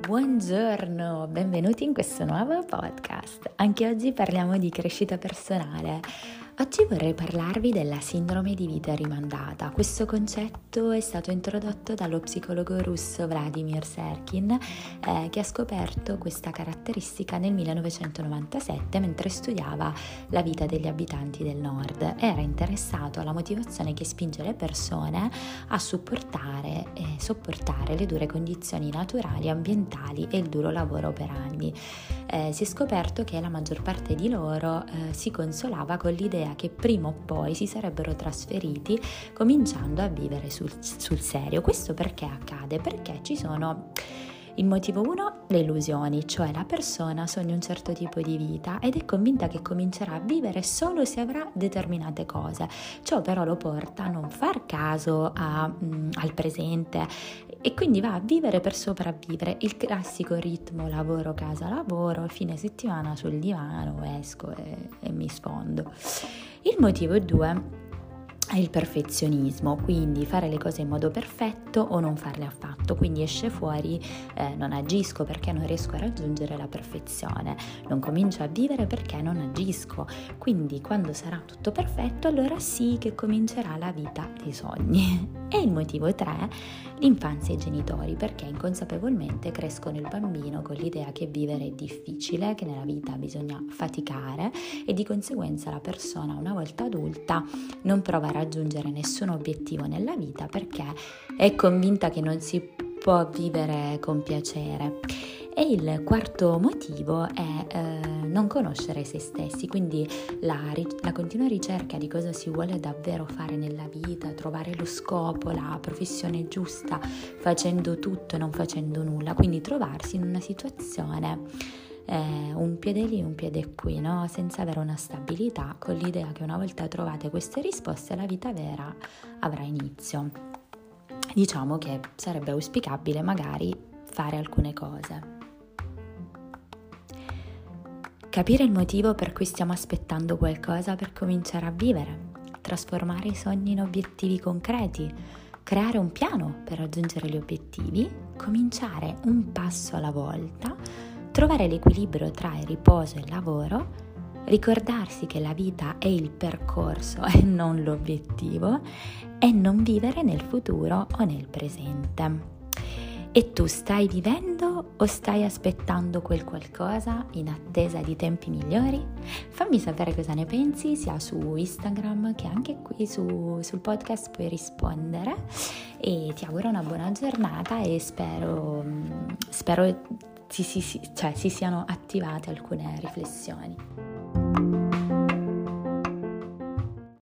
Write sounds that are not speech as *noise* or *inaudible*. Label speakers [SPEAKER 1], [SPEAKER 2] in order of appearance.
[SPEAKER 1] Buongiorno, benvenuti in questo nuovo podcast. Anche oggi parliamo di crescita personale. Oggi vorrei parlarvi della sindrome di vita rimandata. Questo concetto è stato introdotto dallo psicologo russo Vladimir Serkin, eh, che ha scoperto questa caratteristica nel 1997 mentre studiava la vita degli abitanti del nord. Era interessato alla motivazione che spinge le persone a supportare e sopportare le dure condizioni naturali, ambientali e il duro lavoro per anni. Eh, si è scoperto che la maggior parte di loro eh, si consolava con l'idea che prima o poi si sarebbero trasferiti cominciando a vivere sul, sul serio. Questo perché accade? Perché ci sono... Il motivo uno, le illusioni, cioè la persona sogna un certo tipo di vita ed è convinta che comincerà a vivere solo se avrà determinate cose. Ciò però lo porta a non far caso a, mm, al presente e quindi va a vivere per sopravvivere il classico ritmo lavoro casa lavoro fine settimana sul divano esco e, e mi sfondo il motivo due è il perfezionismo, quindi fare le cose in modo perfetto o non farle affatto, quindi esce fuori eh, non agisco perché non riesco a raggiungere la perfezione, non comincio a vivere perché non agisco, quindi quando sarà tutto perfetto allora sì che comincerà la vita dei sogni. *laughs* E il motivo 3, l'infanzia e i genitori, perché inconsapevolmente crescono il bambino con l'idea che vivere è difficile, che nella vita bisogna faticare e di conseguenza la persona una volta adulta non prova a raggiungere nessun obiettivo nella vita perché è convinta che non si può vivere con piacere. E il quarto motivo è eh, non conoscere se stessi, quindi la, la, continua ricerca di cosa si vuole davvero fare nella vita, trovare lo scopo, la professione giusta, facendo tutto e non facendo nulla, quindi trovarsi in una situazione eh, un piede lì, un piede qui, no? senza avere una stabilità, con l'idea che una volta trovate queste risposte la vita vera avrà inizio. Diciamo che sarebbe auspicabile magari fare alcune cose. Capire il motivo per cui stiamo aspettando qualcosa per cominciare a vivere, trasformare i sogni in obiettivi concreti, creare un piano per raggiungere gli obiettivi, cominciare un passo alla volta, trovare l'equilibrio tra il riposo e il lavoro, ricordarsi che la vita è il percorso e non l'obiettivo e non vivere nel futuro o nel presente. E tu stai vivendo o stai aspettando quel qualcosa in attesa di tempi migliori? Fammi sapere cosa ne pensi sia su Instagram che anche qui su, sul podcast puoi rispondere e ti auguro una buona giornata e spero, spero si, si, si, cioè, si siano attivate alcune riflessioni.